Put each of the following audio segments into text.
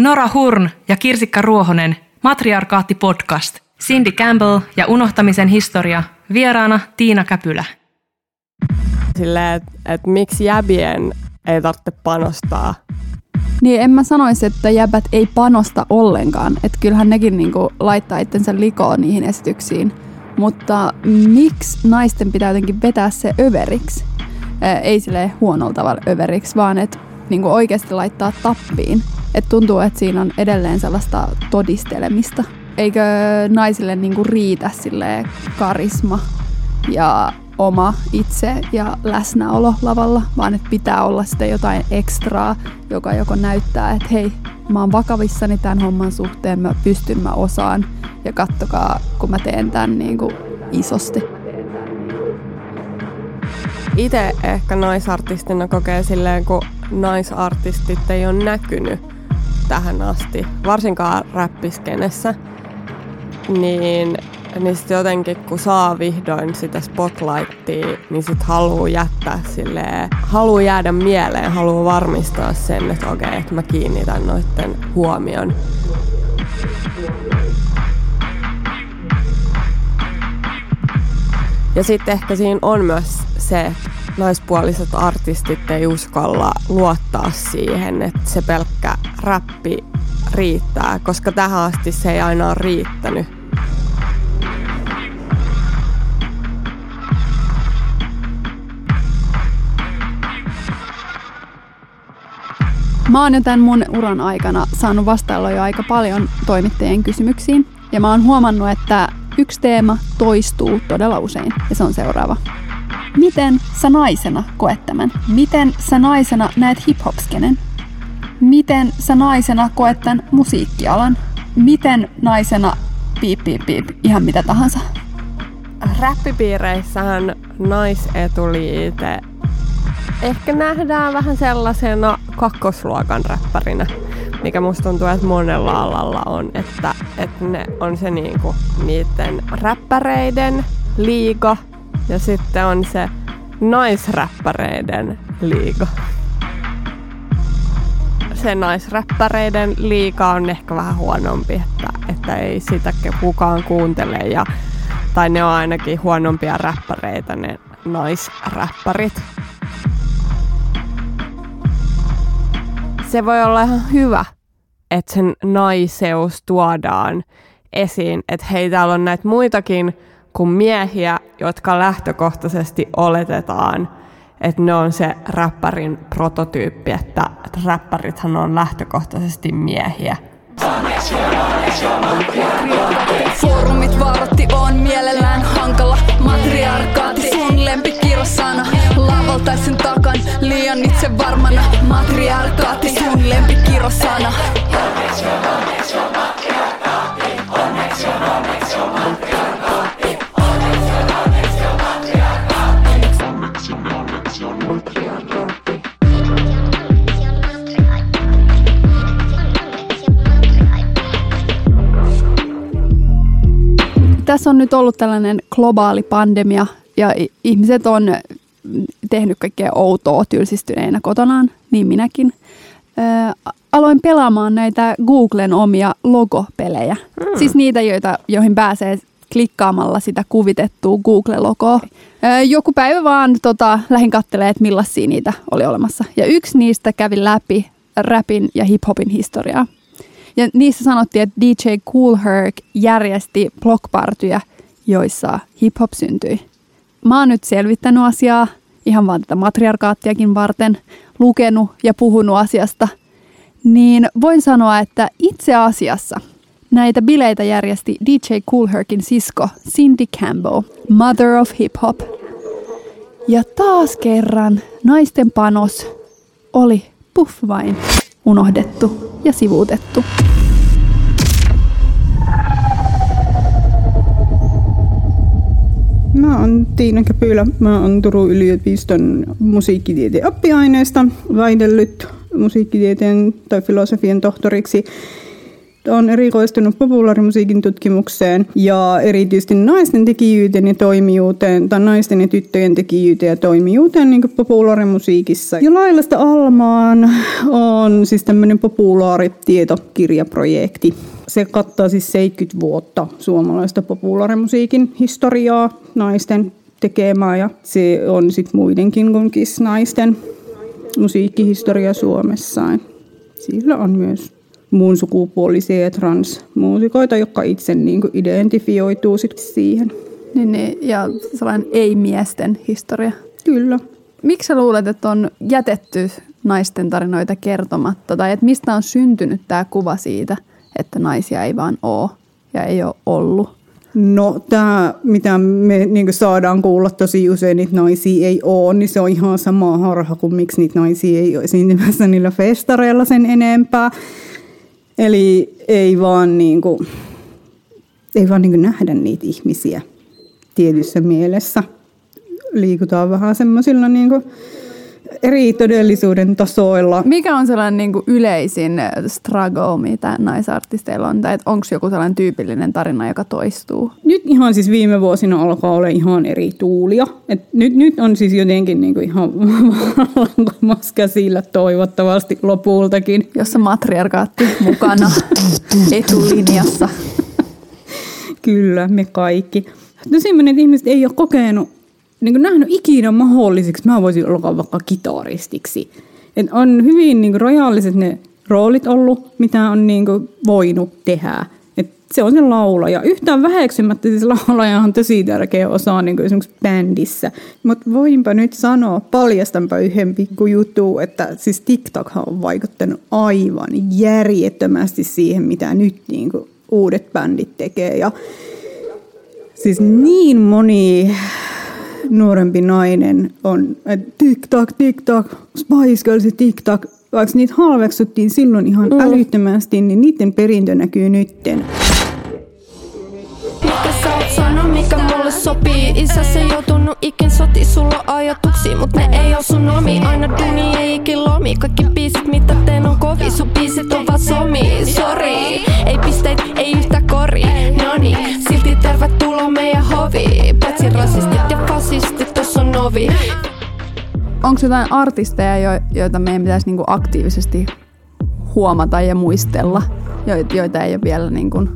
Nora Hurn ja Kirsikka Ruohonen, Matriarkaatti podcast. Cindy Campbell ja Unohtamisen historia, vieraana Tiina Käpylä. Silleen, että et miksi jäbien ei tarvitse panostaa niin en mä sanoisi, että jäbät ei panosta ollenkaan. Että kyllähän nekin niinku laittaa itsensä likoon niihin esityksiin. Mutta miksi naisten pitää jotenkin vetää se överiksi? ei sille huonolla tavalla överiksi, vaan että niinku oikeasti laittaa tappiin. Et tuntuu, että siinä on edelleen sellaista todistelemista. Eikö naisille niinku riitä sille karisma ja oma itse ja läsnäolo lavalla, vaan että pitää olla sitä jotain ekstraa, joka joko näyttää, että hei, mä oon vakavissani tämän homman suhteen, mä pystyn, mä osaan ja kattokaa, kun mä teen tämän niin kuin isosti. Itse ehkä naisartistina kokee silleen, kun naisartistit ei ole näkynyt tähän asti, varsinkaan räppiskenessä, niin niin sitten jotenkin kun saa vihdoin sitä spotlightia, niin sitten haluaa jättää silleen, haluaa jäädä mieleen, haluaa varmistaa sen, että okei, okay, että mä kiinnitän noiden huomion. Ja sitten ehkä siinä on myös se, naispuoliset artistit ei uskalla luottaa siihen, että se pelkkä räppi riittää, koska tähän asti se ei aina ole riittänyt Mä oon jo tämän mun uran aikana saanut vastailla jo aika paljon toimittajien kysymyksiin. Ja mä oon huomannut, että yksi teema toistuu todella usein. Ja se on seuraava. Miten sä naisena koet tämän? Miten sä naisena näet hip-hop-skenen? Miten sä naisena koet tämän musiikkialan? Miten naisena piip piip piip, ihan mitä tahansa? Räppipiireissähän naisetuliite ehkä nähdään vähän sellaisena kakkosluokan räppärinä, mikä musta tuntuu, että monella alalla on, että, että ne on se niinku niiden räppäreiden liiga ja sitten on se naisräppäreiden liiga. Se naisräppäreiden liiga on ehkä vähän huonompi, että, että ei sitä kukaan kuuntele ja tai ne on ainakin huonompia räppäreitä ne naisräppärit. se voi olla ihan hyvä, että sen naiseus tuodaan esiin, että hei, täällä on näitä muitakin kuin miehiä, jotka lähtökohtaisesti oletetaan, että ne on se räppärin prototyyppi, että, räppärithän on lähtökohtaisesti miehiä. Foorumit varoitti on mielellään hankala matriarkaatti sun lempikirosana Lavaltaisin takan liian itse varmana matriarkaatti sun lempikirosana nyt ollut tällainen globaali pandemia ja ihmiset on tehnyt kaikkea outoa tylsistyneenä kotonaan, niin minäkin. Ö, aloin pelaamaan näitä Googlen omia logopelejä. Mm. Siis niitä, joita, joihin pääsee klikkaamalla sitä kuvitettua Google-logoa. Ö, joku päivä vaan tota, lähin katselemaan, että millaisia niitä oli olemassa. Ja yksi niistä kävi läpi rapin ja hiphopin historiaa. Ja niissä sanottiin, että DJ Cool Herc järjesti blockpartyjä, joissa hip-hop syntyi. Mä oon nyt selvittänyt asiaa ihan vaan tätä matriarkaattiakin varten, lukenut ja puhunut asiasta, niin voin sanoa, että itse asiassa näitä bileitä järjesti DJ Cool Hercin sisko Cindy Campbell, Mother of Hip Hop. Ja taas kerran naisten panos oli puff vain unohdettu ja sivuutettu. Mä oon Tiina Käpylä. Mä oon Turun yliopiston musiikkitieteen oppiaineesta, vaihdellut musiikkitieteen tai filosofian tohtoriksi. on erikoistunut populaarimusiikin tutkimukseen ja erityisesti naisten tekijyyteen ja toimijuuteen, tai naisten ja tyttöjen tekijyyteen ja toimijuuteen niin populaarimusiikissa. Ja Lailasta Almaan on siis tämmöinen populaaritietokirjaprojekti. Se kattaa siis 70 vuotta suomalaista populaarimusiikin historiaa, naisten tekemää ja se on sitten muidenkin kuin naisten musiikkihistoria Suomessa. Sillä on myös muun sukupuolisia ja transmuusikoita, jotka itse niin kuin identifioituu sit siihen. Niin, niin, ja sellainen ei-miesten historia. Kyllä. Miksi sä luulet, että on jätetty naisten tarinoita kertomatta? Tai että mistä on syntynyt tämä kuva siitä, että naisia ei vaan ole ja ei ole ollut? No tämä, mitä me niin saadaan kuulla tosi usein, että naisia ei ole, niin se on ihan sama harha kuin miksi niitä naisia ei ole esiintymässä niillä festareilla sen enempää. Eli ei vaan, niin kuin, ei vaan niin kuin nähdä niitä ihmisiä tietyssä mielessä. Liikutaan vähän semmoisilla niin kuin, eri todellisuuden tasoilla. Mikä on sellainen niin kuin yleisin struggle, mitä naisartisteilla on? Tai onko joku sellainen tyypillinen tarina, joka toistuu? Nyt ihan siis viime vuosina alkaa olla ihan eri tuulia. Et nyt, nyt on siis jotenkin niin kuin ihan vallankumous käsillä toivottavasti lopultakin. Jossa matriarkaatti mukana etulinjassa. Kyllä, me kaikki. No semmoinen, että ihmiset ei ole kokenut niin kuin nähnyt ikinä mahdolliseksi, mä voisin olla vaikka kitaristiksi. Et on hyvin niin kuin, rajalliset ne roolit ollut, mitä on niin kuin, voinut tehdä. Et se on se laulaja. Yhtään väheksymättä siis laulaja on tosi tärkeä osa niin kuin esimerkiksi bändissä. Mutta voinpa nyt sanoa, paljastanpa yhden pikku juttu, että siis TikTok on vaikuttanut aivan järjettömästi siihen, mitä nyt niin kuin, uudet bändit tekee. Ja siis niin moni nuorempi nainen on, että TikTok, TikTok, Spice Girls ja TikTok, vaikka niitä halveksuttiin silloin ihan mm. älyttömästi, niin niiden perintö näkyy nytten. Mikä sä oot sano, mikä mulle sopii? Isä se joutunut ikin soti, sulla ajatuksia Mut ne ei oo sun omi, aina duni ei ikin lomi. Kaikki biisit mitä teen on kovi, sun biisit on vaan somi. Sorry, ei pisteet, ei yhtä kori. Noni, silti tervetuloa meidän hovi. Paitsi rasistit ja fasistit, tossa on ovi Onko jotain artisteja, joita meidän pitäisi niinku aktiivisesti huomata ja muistella, joita ei ole vielä niinku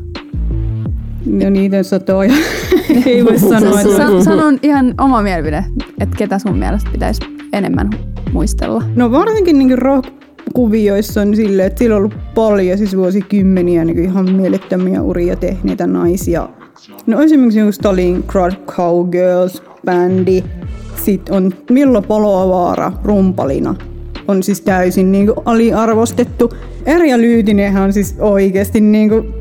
No niitä satoja. ei voi sanoa. Että... Sanon ihan oma mielipide, että ketä sun mielestä pitäisi enemmän muistella. No varsinkin niin rock-kuvioissa on silleen, että sillä on ollut paljon, siis vuosikymmeniä niin ihan mielettömiä uria tehneitä naisia. No esimerkiksi joku Stalin Crowd Cowgirls bändi. Sitten on Milla Palovaara rumpalina. On siis täysin niin kuin aliarvostettu. Erja Lyytinenhän on siis oikeasti niin kuin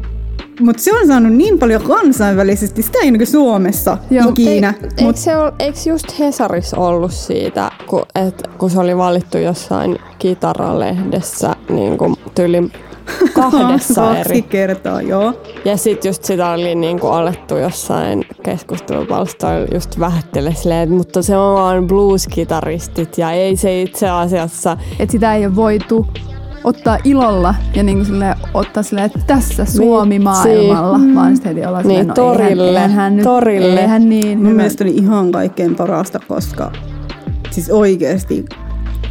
mutta se on saanut niin paljon kansainvälisesti, sitä ei niin Suomessa Joo. ikinä. Ei, eikö, se ol, eikö just Hesaris ollut siitä, kun, et, kun se oli valittu jossain kitaralehdessä niin kuin tyylin kahdessa Kaksi eri. kertaa, joo. Ja sitten just sitä oli niin kuin alettu jossain keskustelupalstoilla just vähättele silleen, mutta se on vaan blues-kitaristit ja ei se itse asiassa... Että sitä ei ole voitu ottaa ilolla ja niin kuin ottaa silleen, että tässä Suomi maailmalla, mm. vaan sitten heti ollaan niin, no, torille, eihän, eihän nyt, torille. Eihän niin. Mun mielestä oli ihan kaikkein parasta, koska siis oikeasti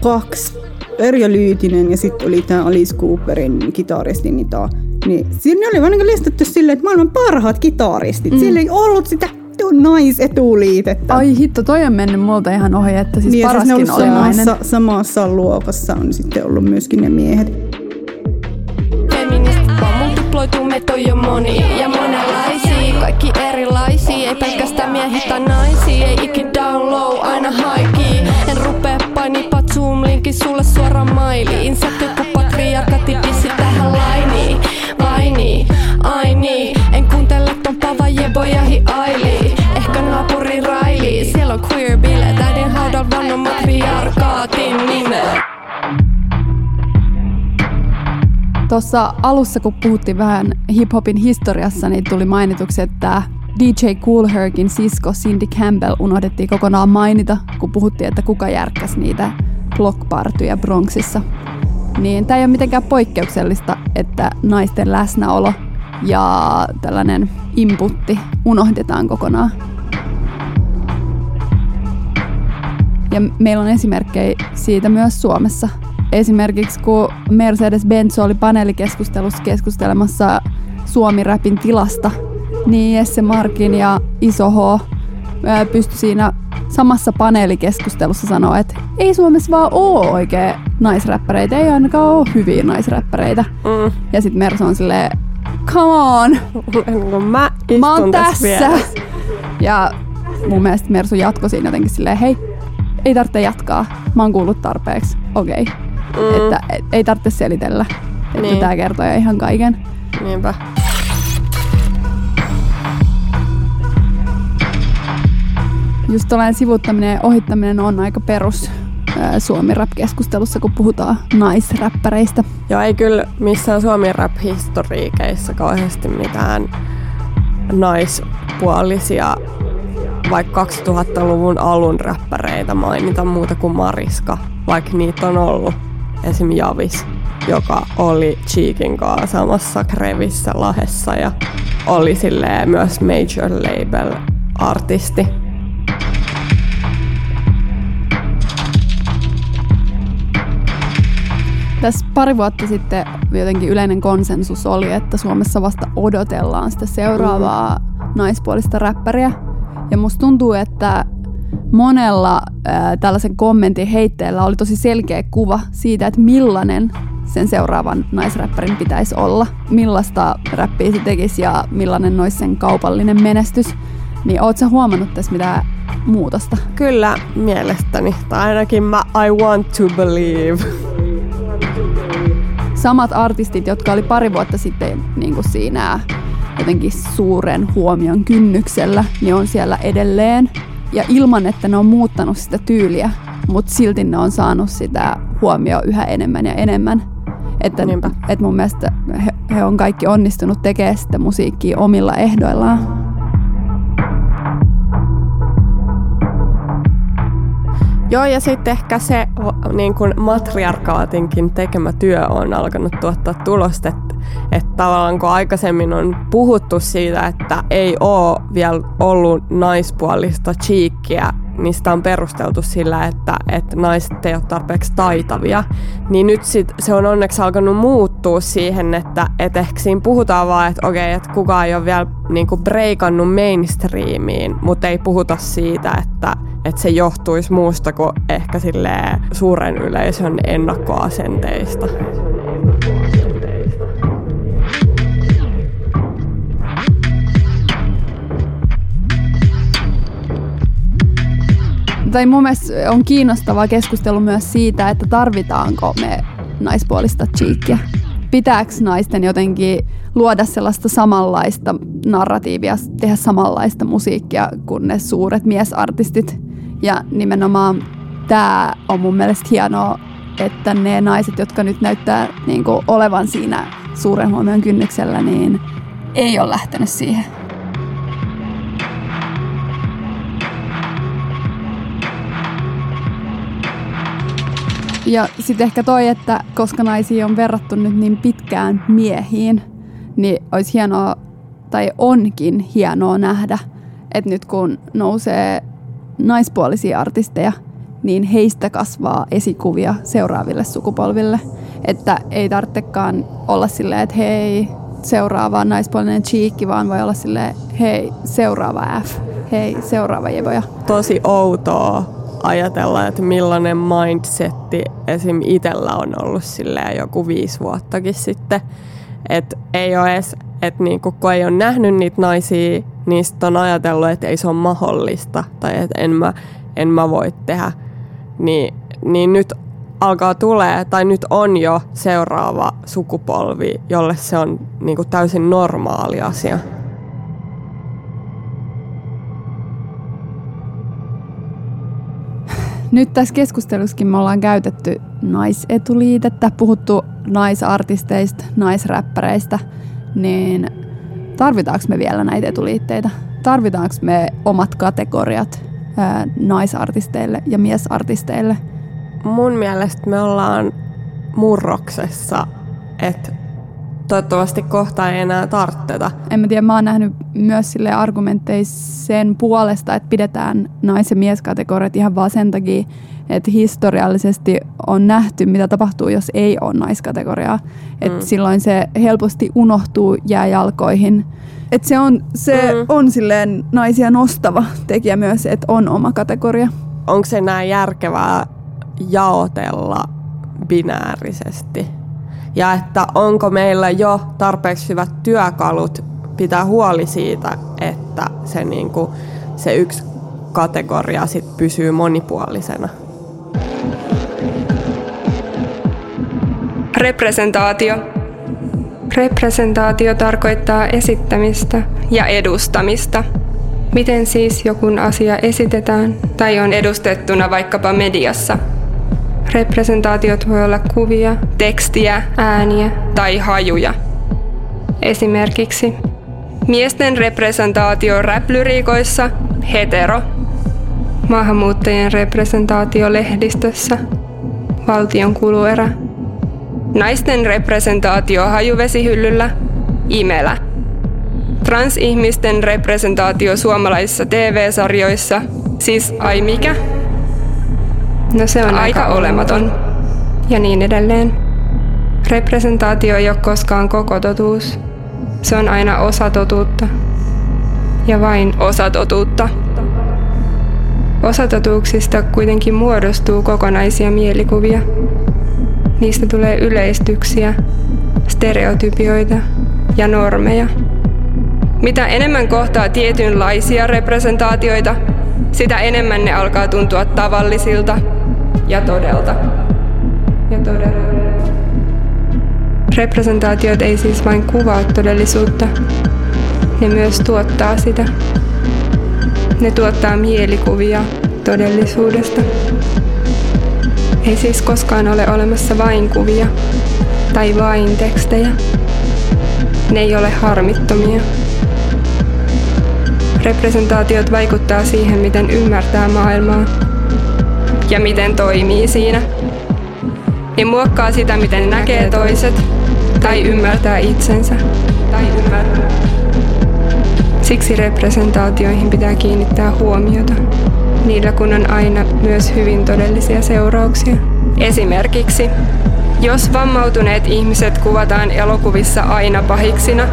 kaksi Erja Lyytinen ja sitten oli tämä Alice Cooperin kitaristi, niin, tää, niin siinä oli vaan niin listattu silleen, että maailman parhaat kitaristit. Mm. Siellä ei ollut sitä naisetuliitettä. Ai hitto, toi on mennyt multa ihan ohi, että siis niin, paraskin siis oli samassa, nainen. samassa luokassa on sitten ollut myöskin ne miehet. Multiploituu, meitä on jo moni ja monenlaisia, kaikki erilaisia, ei pelkästään miehiä tai naisia, ei ikin down low, aina high key. En painipat zoom-linkin sulle suoraan mailiin, sä kun patriarkati dissi tähän lainiin, vaini, ai niin, en kuuntele ton pava jebojahi aili. Ehkä naapuri raili, siellä on queer bileet, äidin haudalla vannon matriarkaatin nimeä. Tuossa alussa, kun puhuttiin vähän hip-hopin historiassa, niin tuli mainituksi, että DJ Cool Herkin sisko Cindy Campbell unohdettiin kokonaan mainita, kun puhuttiin, että kuka järkkäsi niitä blockpartyja Bronxissa. niin tämä ei ole mitenkään poikkeuksellista, että naisten läsnäolo ja tällainen inputti unohdetaan kokonaan. Ja meillä on esimerkkejä siitä myös Suomessa. Esimerkiksi kun Mercedes-Benz oli paneelikeskustelussa keskustelemassa Suomi-räpin tilasta, niin Jesse Markin ja Iso H pystyi siinä samassa paneelikeskustelussa sanoa, että ei Suomessa vaan oo oikein naisräppäreitä, ei ainakaan ole hyviä naisräppäreitä. Mm. Ja sitten Mersu on silleen, come on, mä, mä oon tässä. Vielä. Ja mun mielestä Mersu jatkoi siinä jotenkin silleen, hei, ei tarvitse jatkaa, mä oon kuullut tarpeeksi, okei. Okay. Mm. Että et, ei tarvitse selitellä, että niin. tämä kertoo ihan kaiken. Niinpä. Just tällainen sivuttaminen ja ohittaminen on aika perus Suomi-rap-keskustelussa, kun puhutaan naisräppäreistä. Joo, ei kyllä missään Suomi-rap-historiikeissa kauheasti mitään naispuolisia vaikka 2000-luvun alun räppäreitä mainita muuta kuin Mariska, vaikka niitä on ollut. Esim. Javis, joka oli Cheekin kanssa samassa Krevissä Lahessa ja oli myös major label artisti. Tässä pari vuotta sitten jotenkin yleinen konsensus oli, että Suomessa vasta odotellaan sitä seuraavaa mm. naispuolista räppäriä. Ja musta tuntuu, että monella äh, tällaisen kommentin heitteellä oli tosi selkeä kuva siitä, että millainen sen seuraavan naisräppärin pitäisi olla. Millaista räppiä se tekisi ja millainen olisi sen kaupallinen menestys. Niin oot sä huomannut tässä mitään muutosta? Kyllä, mielestäni. Tai ainakin mä I want to believe samat artistit, jotka oli pari vuotta sitten niin kuin siinä jotenkin suuren huomion kynnyksellä, niin on siellä edelleen. Ja ilman, että ne on muuttanut sitä tyyliä, mutta silti ne on saanut sitä huomioon yhä enemmän ja enemmän. Että, että mun mielestä he, he on kaikki onnistunut tekemään sitä musiikkia omilla ehdoillaan. Joo, ja sitten ehkä se niin kuin matriarkaatinkin tekemä työ on alkanut tuottaa tulosta, että, että tavallaan kun aikaisemmin on puhuttu siitä, että ei ole vielä ollut naispuolista chiikkiä, niin sitä on perusteltu sillä, että, että naiset ei ole tarpeeksi taitavia. Niin nyt sit se on onneksi alkanut muuttua siihen, että, että ehkä siinä puhutaan vaan, että okei, että kukaan ei ole vielä niin kuin breikannut mainstreamiin, mutta ei puhuta siitä, että, että se johtuisi muusta kuin ehkä suuren yleisön ennakkoasenteista. Tai mun mielestä on kiinnostava keskustelu myös siitä, että tarvitaanko me naispuolista cheekkiä. Pitääkö naisten jotenkin luoda sellaista samanlaista narratiivia, tehdä samanlaista musiikkia kuin ne suuret miesartistit. Ja nimenomaan tämä on mun mielestä hienoa, että ne naiset, jotka nyt näyttää niin kuin olevan siinä suuren huomion kynnyksellä, niin ei ole lähtenyt siihen. Ja sitten ehkä toi, että koska naisia on verrattu nyt niin pitkään miehiin, niin olisi hienoa, tai onkin hienoa nähdä, että nyt kun nousee naispuolisia artisteja, niin heistä kasvaa esikuvia seuraaville sukupolville. Että ei tarvitsekaan olla silleen, että hei, seuraava naispuolinen cheekki, vaan voi olla silleen, hei, seuraava F, hei, seuraava Jevoja. Tosi outoa ajatella, että millainen mindsetti esim. itsellä on ollut silleen joku viisi vuottakin sitten. Että ei ole edes, että niinku, kun ei ole nähnyt niitä naisia, niin sitten on ajatellut, että ei se ole mahdollista tai että en mä, en mä voi tehdä. Niin, niin nyt alkaa tulee, tai nyt on jo seuraava sukupolvi, jolle se on niinku täysin normaali asia. Nyt tässä keskustelussakin me ollaan käytetty naisetuliitettä, puhuttu naisartisteista, naisräppäreistä, niin tarvitaanko me vielä näitä etuliitteitä? Tarvitaanko me omat kategoriat ää, naisartisteille ja miesartisteille? Mun mielestä me ollaan murroksessa, että toivottavasti kohta ei enää tartteta. En mä tiedä, mä oon nähnyt myös sille argumentteja sen puolesta, että pidetään nais- ja mieskategoriat ihan vaan sen takia, että historiallisesti on nähty, mitä tapahtuu, jos ei ole naiskategoriaa. Että mm. silloin se helposti unohtuu jääjalkoihin. Että se on, se mm. on silleen naisia nostava tekijä myös, että on oma kategoria. Onko se näin järkevää jaotella binäärisesti? Ja että onko meillä jo tarpeeksi hyvät työkalut pitää huoli siitä, että se, niinku, se yksi kategoria sit pysyy monipuolisena? Representaatio. Representaatio tarkoittaa esittämistä ja edustamista. Miten siis joku asia esitetään tai on edustettuna vaikkapa mediassa? Representaatiot voi olla kuvia, tekstiä, ääniä tai hajuja. Esimerkiksi miesten representaatio rap-lyriikoissa hetero. Maahanmuuttajien representaatio lehdistössä valtion kuluerä. Naisten representaatio hajuvesihyllyllä imelä. Transihmisten representaatio suomalaisissa TV-sarjoissa, siis ai mikä? No se on aika olematon. Ja niin edelleen. Representaatio ei ole koskaan koko totuus. Se on aina osa totuutta. Ja vain osa totuutta. Osatotuuksista kuitenkin muodostuu kokonaisia mielikuvia. Niistä tulee yleistyksiä, stereotypioita ja normeja. Mitä enemmän kohtaa tietynlaisia representaatioita, sitä enemmän ne alkaa tuntua tavallisilta ja todelta. Ja todelta. Representaatiot ei siis vain kuvaa todellisuutta, ne myös tuottaa sitä. Ne tuottaa mielikuvia todellisuudesta. Ei siis koskaan ole olemassa vain kuvia tai vain tekstejä. Ne ei ole harmittomia. Representaatiot vaikuttaa siihen, miten ymmärtää maailmaa ja miten toimii siinä. Ne muokkaa sitä, miten näkee toiset tai ymmärtää itsensä. Tai ymmärtää. Siksi representaatioihin pitää kiinnittää huomiota. Niillä kun on aina myös hyvin todellisia seurauksia. Esimerkiksi, jos vammautuneet ihmiset kuvataan elokuvissa aina pahiksina,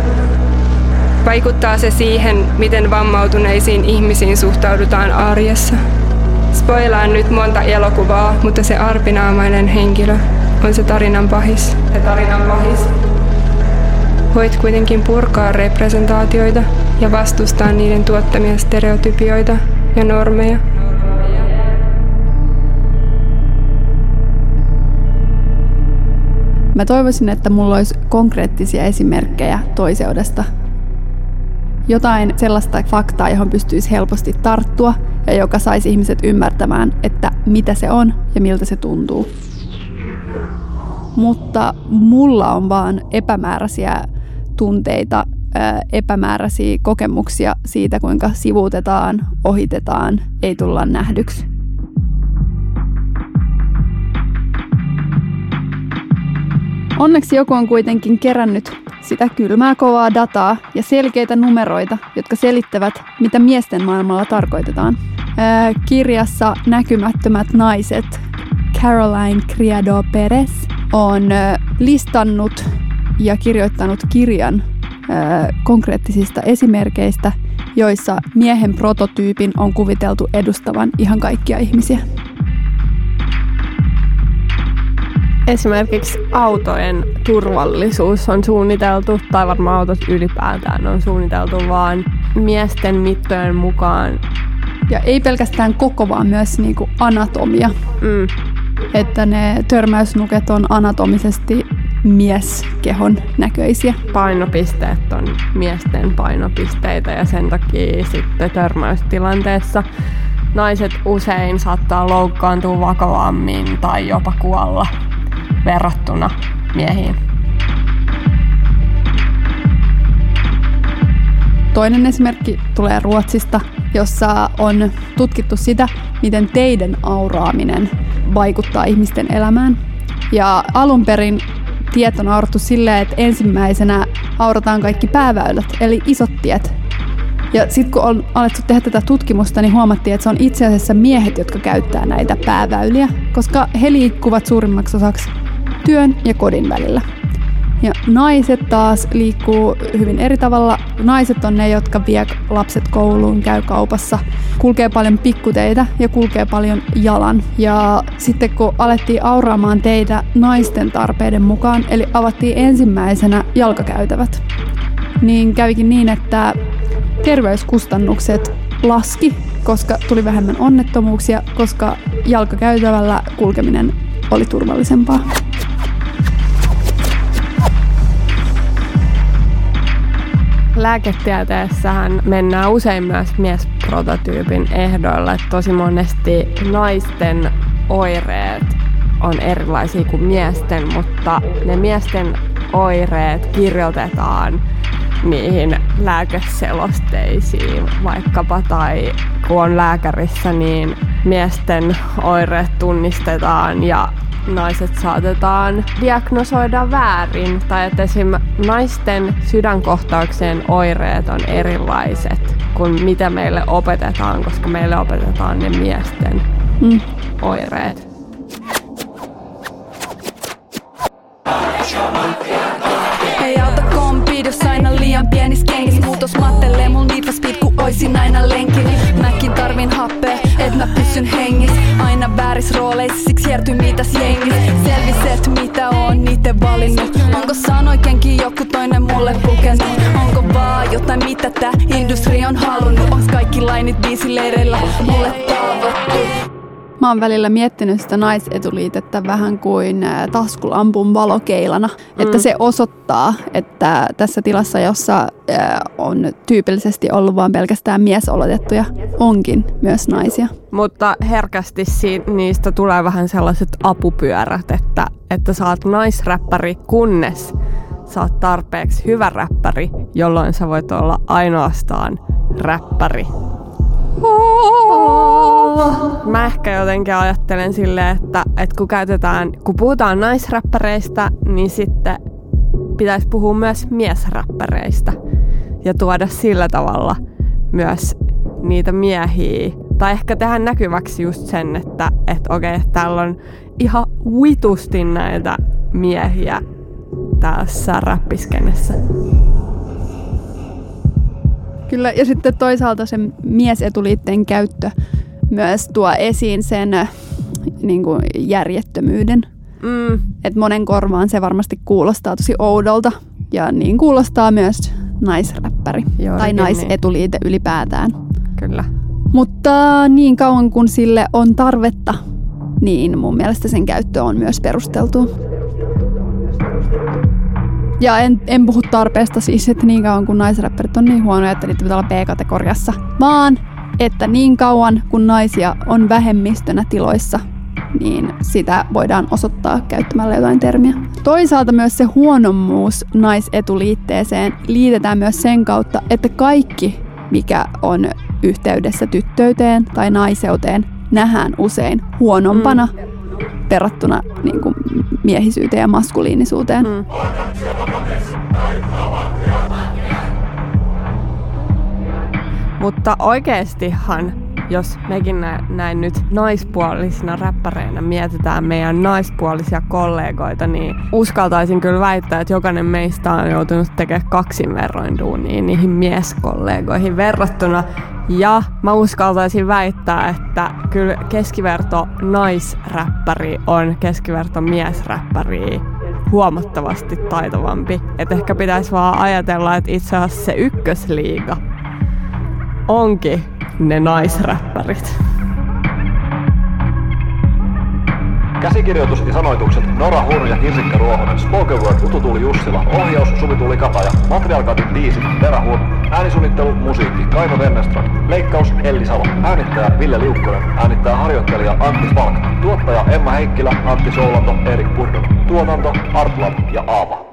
vaikuttaa se siihen, miten vammautuneisiin ihmisiin suhtaudutaan arjessa. Spoilaan nyt monta elokuvaa, mutta se arpinaamainen henkilö on se tarinan pahis. Se tarinan pahis. Voit kuitenkin purkaa representaatioita ja vastustaa niiden tuottamia stereotypioita ja normeja. Mä toivoisin, että mulla olisi konkreettisia esimerkkejä toiseudesta. Jotain sellaista faktaa, johon pystyisi helposti tarttua ja joka saisi ihmiset ymmärtämään, että mitä se on ja miltä se tuntuu. Mutta mulla on vaan epämääräisiä tunteita, epämääräisiä kokemuksia siitä, kuinka sivuutetaan, ohitetaan, ei tulla nähdyksi. Onneksi joku on kuitenkin kerännyt sitä kylmää kovaa dataa ja selkeitä numeroita, jotka selittävät, mitä miesten maailmalla tarkoitetaan. Ää, kirjassa Näkymättömät naiset Caroline Criado Perez on listannut ja kirjoittanut kirjan ää, konkreettisista esimerkkeistä, joissa miehen prototyypin on kuviteltu edustavan ihan kaikkia ihmisiä. Esimerkiksi autojen turvallisuus on suunniteltu, tai varmaan autot ylipäätään on suunniteltu vaan miesten mittojen mukaan. Ja ei pelkästään koko, vaan myös niinku anatomia. Mm. Että ne törmäysnuket on anatomisesti mieskehon näköisiä. Painopisteet on miesten painopisteitä ja sen takia sitten törmäystilanteessa naiset usein saattaa loukkaantua vakavammin tai jopa kuolla verrattuna miehiin. Toinen esimerkki tulee Ruotsista, jossa on tutkittu sitä, miten teiden auraaminen vaikuttaa ihmisten elämään. Ja alun perin tiet on aurattu silleen, että ensimmäisenä aurataan kaikki pääväylät, eli isot tiet. Ja sitten kun on alettu tehdä tätä tutkimusta, niin huomattiin, että se on itse asiassa miehet, jotka käyttää näitä pääväyliä, koska he liikkuvat suurimmaksi osaksi työn ja kodin välillä. Ja naiset taas liikkuu hyvin eri tavalla. Naiset on ne, jotka vie lapset kouluun, käy kaupassa, kulkee paljon pikkuteitä ja kulkee paljon jalan. Ja sitten kun alettiin auraamaan teitä naisten tarpeiden mukaan, eli avattiin ensimmäisenä jalkakäytävät, niin kävikin niin, että terveyskustannukset laski, koska tuli vähemmän onnettomuuksia, koska jalkakäytävällä kulkeminen oli turvallisempaa. Lääketieteessähän mennään usein myös miesprototyypin ehdoilla, että tosi monesti naisten oireet on erilaisia kuin miesten, mutta ne miesten oireet kirjoitetaan niihin lääkeselosteisiin. Vaikkapa tai kun on lääkärissä, niin miesten oireet tunnistetaan ja naiset saatetaan diagnosoida väärin. Tai että esim. naisten sydänkohtauksien oireet on erilaiset kuin mitä meille opetetaan, koska meille opetetaan ne miesten mm. oireet. Ei auta kompid, jos aina liian pienis kengis Muutos mattelee mul niitä speed, ku oisin aina happea, et mä pysyn hengis Aina vääris rooleissa, siksi järty mitäs jengis Selvis, et mitä on niitä valinnut. Onko sanoikenkin joku toinen mulle pukenut? Onko vaan jotain mitä tää industri on halunnut? Onks kaikki lainit biisileireillä mulle talvottu Mä oon välillä miettinyt sitä naisetuliitettä vähän kuin taskulampun valokeilana, mm. että se osoittaa, että tässä tilassa, jossa on tyypillisesti ollut vain pelkästään miesolotettuja, onkin myös naisia. Mutta herkästi niistä tulee vähän sellaiset apupyörät, että, että sä oot naisräppäri, kunnes sä oot tarpeeksi hyvä räppäri, jolloin sä voit olla ainoastaan räppäri. Mä ehkä jotenkin ajattelen silleen, että, että kun käytetään, kun puhutaan naisräppäreistä, niin sitten pitäisi puhua myös miesräppäreistä ja tuoda sillä tavalla myös niitä miehiä. Tai ehkä tehdä näkyväksi just sen, että, että okei, täällä on ihan vitusti näitä miehiä tässä räppiskenessä. Kyllä, ja sitten toisaalta se miesetuliitteen käyttö myös tuo esiin sen äh, niin kuin järjettömyyden. Mm. Et monen korvaan se varmasti kuulostaa tosi oudolta. Ja niin kuulostaa myös naisräppäri Joo, tai naisetuliite niin. ylipäätään. Kyllä. Mutta niin kauan kun sille on tarvetta, niin mun mielestä sen käyttö on myös perusteltu. Ja en, en puhu tarpeesta siis, että niin kauan kun naisräppärit on niin huonoja, että niitä pitää olla B-kategoriassa, vaan että niin kauan kun naisia on vähemmistönä tiloissa, niin sitä voidaan osoittaa käyttämällä jotain termiä. Toisaalta myös se huonommuus naisetuliitteeseen liitetään myös sen kautta, että kaikki, mikä on yhteydessä tyttöyteen tai naiseuteen, nähdään usein huonompana mm. verrattuna niin kuin, miehisyyteen ja maskuliinisuuteen. Mm. Mutta oikeestihan, jos mekin näin nyt naispuolisina räppäreinä mietitään meidän naispuolisia kollegoita, niin uskaltaisin kyllä väittää, että jokainen meistä on joutunut tekemään kaksin verroin duunia niihin mieskollegoihin verrattuna. Ja mä uskaltaisin väittää, että kyllä keskiverto naisräppäri on keskiverto miesräppäri huomattavasti taitavampi. Että ehkä pitäisi vaan ajatella, että itse asiassa se ykkösliiga onkin ne naisräppärit. Käsikirjoitus ja sanoitukset. Nora Hurja ja Kirsikka Ruohonen, Spoken Word Ututuuli Jussila, ohjaus Suvi Kataja, Materiaalkaatin biisi Vera Hur, äänisuunnittelu, musiikki. Kaino Wennerström, leikkaus Elli Salo, äänittäjä Ville Liukkonen, äänittäjä harjoittelija Antti Falk, tuottaja Emma Heikkilä, Antti Soulanto, Erik Purdo, tuotanto Artlab ja Aava.